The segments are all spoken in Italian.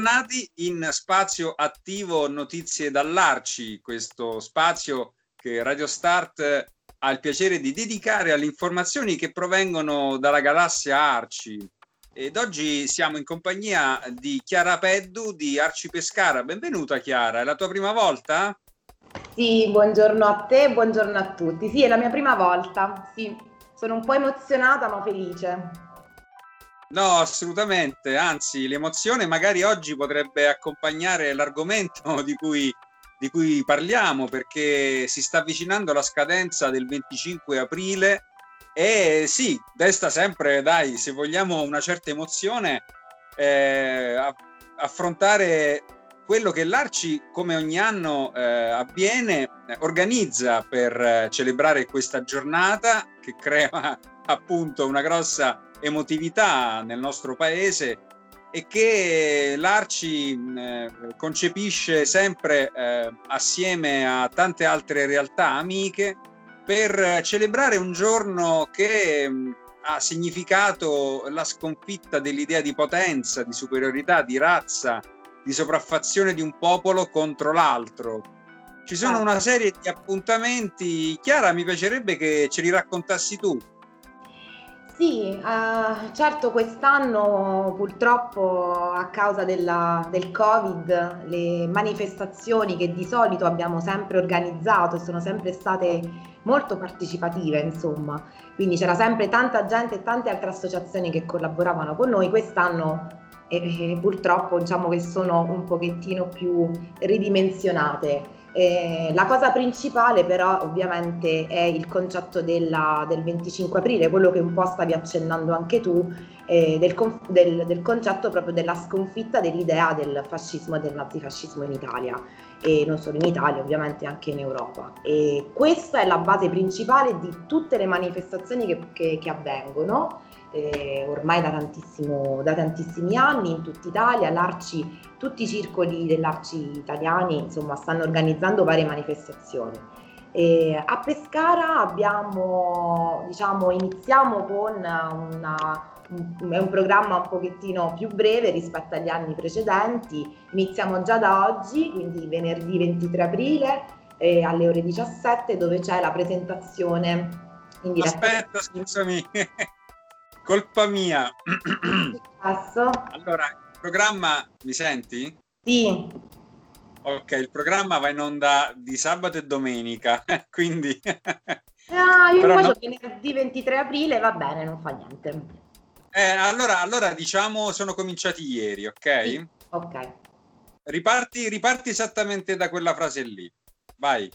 Bentornati in spazio attivo Notizie dall'Arci, questo spazio che Radio Start ha il piacere di dedicare alle informazioni che provengono dalla galassia Arci. Ed oggi siamo in compagnia di Chiara Peddu di Arci Pescara. Benvenuta Chiara, è la tua prima volta? Sì, buongiorno a te, buongiorno a tutti. Sì, è la mia prima volta. Sì, sono un po' emozionata ma felice. No, assolutamente, anzi l'emozione magari oggi potrebbe accompagnare l'argomento di cui, di cui parliamo perché si sta avvicinando la scadenza del 25 aprile e sì, desta sempre, dai, se vogliamo una certa emozione, eh, affrontare quello che l'Arci, come ogni anno eh, avviene, organizza per eh, celebrare questa giornata che crea appunto una grossa emotività nel nostro paese e che l'Arci eh, concepisce sempre eh, assieme a tante altre realtà amiche per celebrare un giorno che mh, ha significato la sconfitta dell'idea di potenza, di superiorità, di razza, di sopraffazione di un popolo contro l'altro. Ci sono ah. una serie di appuntamenti. Chiara, mi piacerebbe che ce li raccontassi tu. Sì, eh, certo quest'anno purtroppo a causa della, del Covid le manifestazioni che di solito abbiamo sempre organizzato sono sempre state molto partecipative, insomma, quindi c'era sempre tanta gente e tante altre associazioni che collaboravano con noi, quest'anno eh, purtroppo diciamo che sono un pochettino più ridimensionate. Eh, la cosa principale però ovviamente è il concetto della, del 25 aprile, quello che un po' stavi accennando anche tu, eh, del, del, del, concetto proprio della sconfitta dell'idea del fascismo e del nazifascismo in Italia e non solo in Italia ovviamente anche in Europa. E questa è la base principale di tutte le manifestazioni che, che, che avvengono eh, ormai da, da, tantissimi anni in tutta Italia, l'Arci, tutti i circoli dell'Arci italiani insomma, stanno organizzando varie manifestazioni. E a Pescara abbiamo, diciamo, iniziamo con una, un, un programma un pochettino più breve rispetto agli anni precedenti, iniziamo già da oggi, quindi venerdì 23 aprile eh, alle ore 17 dove c'è la presentazione. Aspetta, scusami. Colpa mia. Passo. Allora, il programma, mi senti? Sì. Ok, il programma va in onda di sabato e domenica, quindi... Ah, io faccio no... venerdì 23 aprile, va bene, non fa niente. Eh, allora, allora, diciamo, sono cominciati ieri, ok? Sì, ok. Riparti, riparti esattamente da quella frase lì. Vai.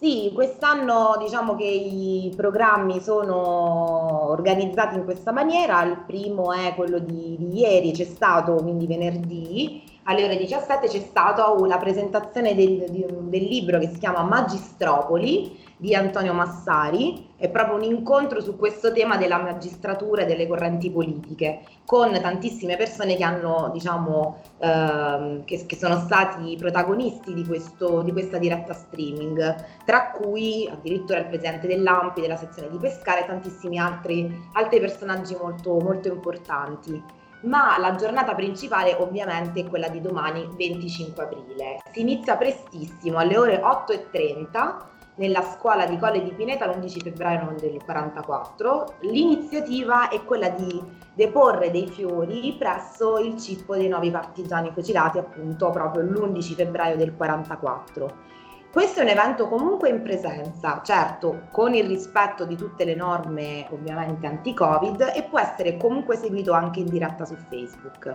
Sì, quest'anno diciamo che i programmi sono organizzati in questa maniera. Il primo è quello di, di ieri, c'è stato quindi venerdì alle ore 17 c'è stata la presentazione del, del libro che si chiama Magistropoli di Antonio Massari, è proprio un incontro su questo tema della magistratura e delle correnti politiche, con tantissime persone che hanno, diciamo, ehm, che, che, sono stati protagonisti di, questo, di questa diretta streaming, tra cui addirittura il presidente dell'AMPI, della sezione di Pescara e tantissimi altri, altri personaggi molto, molto importanti ma la giornata principale ovviamente è quella di domani 25 aprile. Si inizia prestissimo alle ore 8.30 nella scuola di Colle di Pineta l'11 febbraio del 44. L'iniziativa è quella di deporre dei fiori presso il cippo dei nuovi partigiani fucilati appunto proprio l'11 febbraio del 44. Questo è un evento comunque in presenza, certo con il rispetto di tutte le norme ovviamente anti-Covid e può essere comunque seguito anche in diretta su Facebook.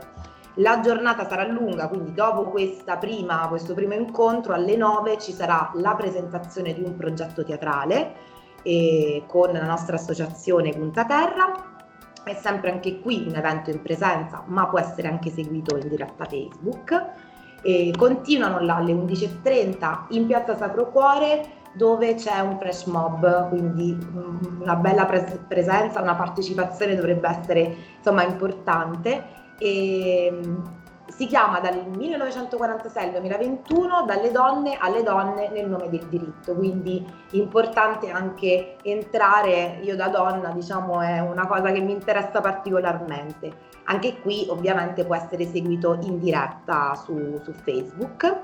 La giornata sarà lunga, quindi dopo prima, questo primo incontro alle 9 ci sarà la presentazione di un progetto teatrale eh, con la nostra associazione Punta Terra. È sempre anche qui un evento in presenza, ma può essere anche seguito in diretta Facebook. E continuano là alle 11.30 in piazza Sacro Cuore dove c'è un flash mob, quindi mm, una bella pres- presenza, una partecipazione dovrebbe essere insomma importante e mm, si chiama dal 1946 al 2021 dalle donne alle donne nel nome del diritto, quindi importante anche entrare, io da donna diciamo è una cosa che mi interessa particolarmente. Anche qui ovviamente può essere seguito in diretta su, su Facebook.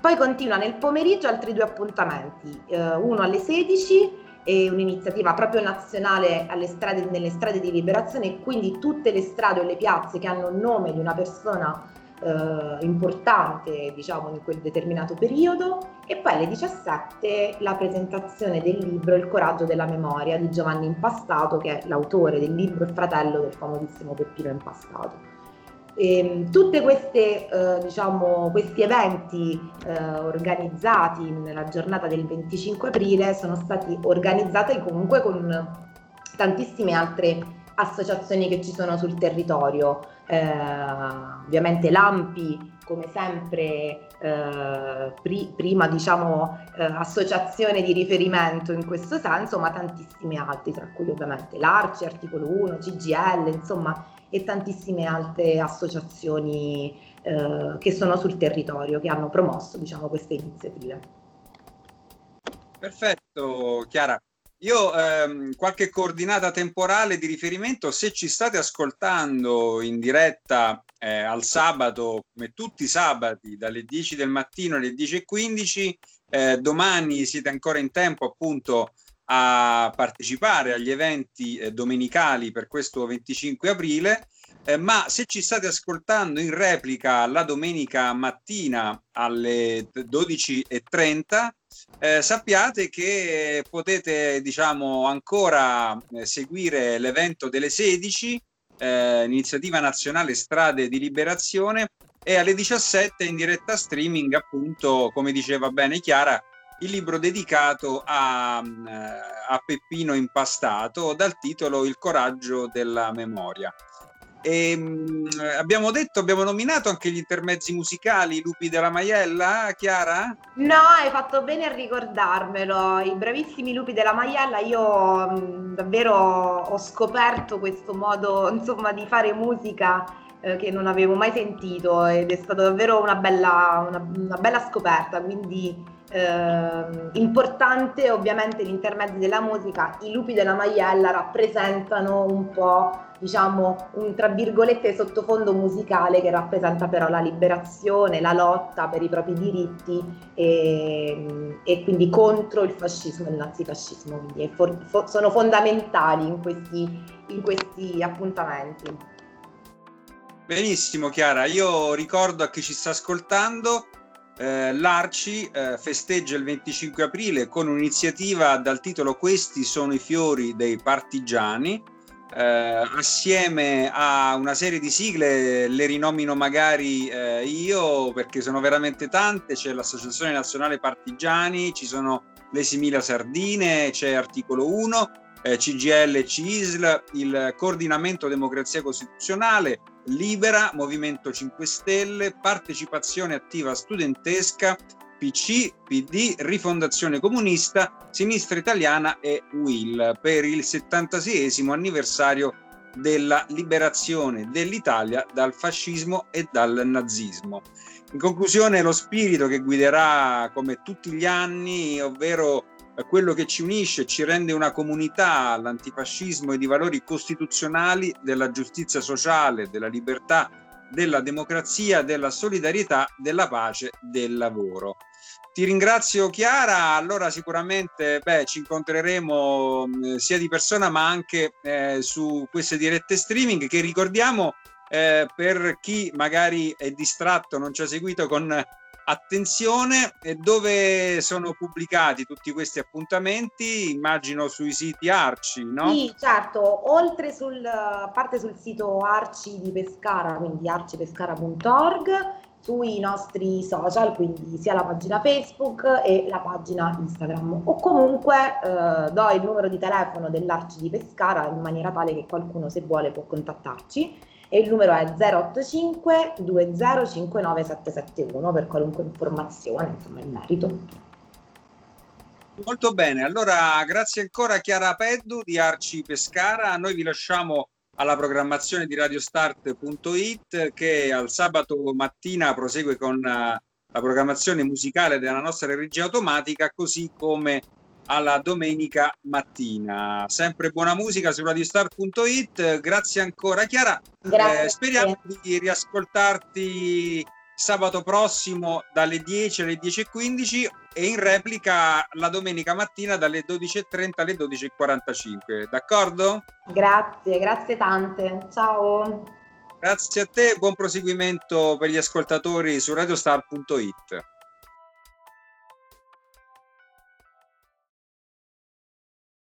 Poi continua nel pomeriggio altri due appuntamenti, eh, uno alle 16 è un'iniziativa proprio nazionale strade, nelle strade di liberazione e quindi tutte le strade o le piazze che hanno il nome di una persona eh, importante diciamo in quel determinato periodo e poi alle 17 la presentazione del libro Il coraggio della memoria di Giovanni Impastato che è l'autore del libro e fratello del famosissimo Peppino Impastato. Ehm, tutti eh, diciamo, questi eventi eh, organizzati nella giornata del 25 aprile sono stati organizzati comunque con tantissime altre associazioni che ci sono sul territorio. Eh, ovviamente l'AMPI, come sempre, eh, pri- prima diciamo eh, associazione di riferimento in questo senso, ma tantissimi altri, tra cui ovviamente l'Arci, Articolo 1, CGL, insomma e tantissime altre associazioni eh, che sono sul territorio, che hanno promosso diciamo, queste iniziative. Perfetto, Chiara. Io ehm, qualche coordinata temporale di riferimento, se ci state ascoltando in diretta eh, al sabato, come tutti i sabati, dalle 10 del mattino alle 10.15, eh, domani siete ancora in tempo appunto a partecipare agli eventi eh, domenicali per questo 25 aprile. Eh, ma se ci state ascoltando in replica la domenica mattina alle 12.30, eh, sappiate che potete diciamo ancora eh, seguire l'evento delle 16, eh, iniziativa nazionale Strade di Liberazione, e alle 17 in diretta streaming, appunto, come diceva bene Chiara, il libro dedicato a, a Peppino Impastato dal titolo Il coraggio della memoria. E, mh, abbiamo detto, abbiamo nominato anche gli intermezzi musicali, i lupi della Maiella, Chiara? No, hai fatto bene a ricordarmelo. I bravissimi lupi della Maiella, io mh, davvero ho scoperto questo modo insomma, di fare musica eh, che non avevo mai sentito ed è stata davvero una bella, una, una bella scoperta. Quindi eh, importante ovviamente l'intermezzo della musica, i lupi della Maiella rappresentano un po' diciamo un tra virgolette sottofondo musicale che rappresenta però la liberazione, la lotta per i propri diritti e, e quindi contro il fascismo e il nazifascismo, quindi for, for, sono fondamentali in questi, in questi appuntamenti. Benissimo Chiara, io ricordo a chi ci sta ascoltando eh, l'Arci eh, festeggia il 25 aprile con un'iniziativa dal titolo Questi sono i fiori dei partigiani. Eh, assieme a una serie di sigle le rinomino magari eh, io perché sono veramente tante. C'è l'associazione nazionale partigiani ci sono le simila sardine c'è articolo 1 eh, CGL CISL il coordinamento democrazia costituzionale Libera, Movimento 5 Stelle, Partecipazione Attiva Studentesca, PC, PD, Rifondazione Comunista, Sinistra Italiana e UIL per il 76 anniversario della liberazione dell'Italia dal fascismo e dal nazismo. In conclusione, lo spirito che guiderà come tutti gli anni, ovvero quello che ci unisce, ci rende una comunità, l'antifascismo e i valori costituzionali della giustizia sociale, della libertà, della democrazia, della solidarietà, della pace, del lavoro. Ti ringrazio Chiara, allora sicuramente beh, ci incontreremo eh, sia di persona ma anche eh, su queste dirette streaming che ricordiamo eh, per chi magari è distratto, non ci ha seguito con attenzione, dove sono pubblicati tutti questi appuntamenti? Immagino sui siti Arci, no? Sì, certo, oltre sul, parte sul sito Arci di Pescara, quindi arcipescara.org, sui nostri social, quindi sia la pagina Facebook e la pagina Instagram. O comunque eh, do il numero di telefono dell'Arci di Pescara in maniera tale che qualcuno se vuole può contattarci e il numero è 085 2059 771 per qualunque informazione, insomma, in merito. Molto bene, allora grazie ancora Chiara Peddu di Arci Pescara, noi vi lasciamo alla programmazione di radiostart.it che al sabato mattina prosegue con uh, la programmazione musicale della nostra regia automatica, così come alla domenica mattina. Sempre buona musica su radiostart.it. Grazie ancora Chiara. Grazie. Eh, speriamo di riascoltarti sabato prossimo dalle 10 alle 10.15 e in replica la domenica mattina dalle 12.30 alle 12.45. D'accordo? Grazie, grazie tante. Ciao. Grazie a te, buon proseguimento per gli ascoltatori su radiostar.it.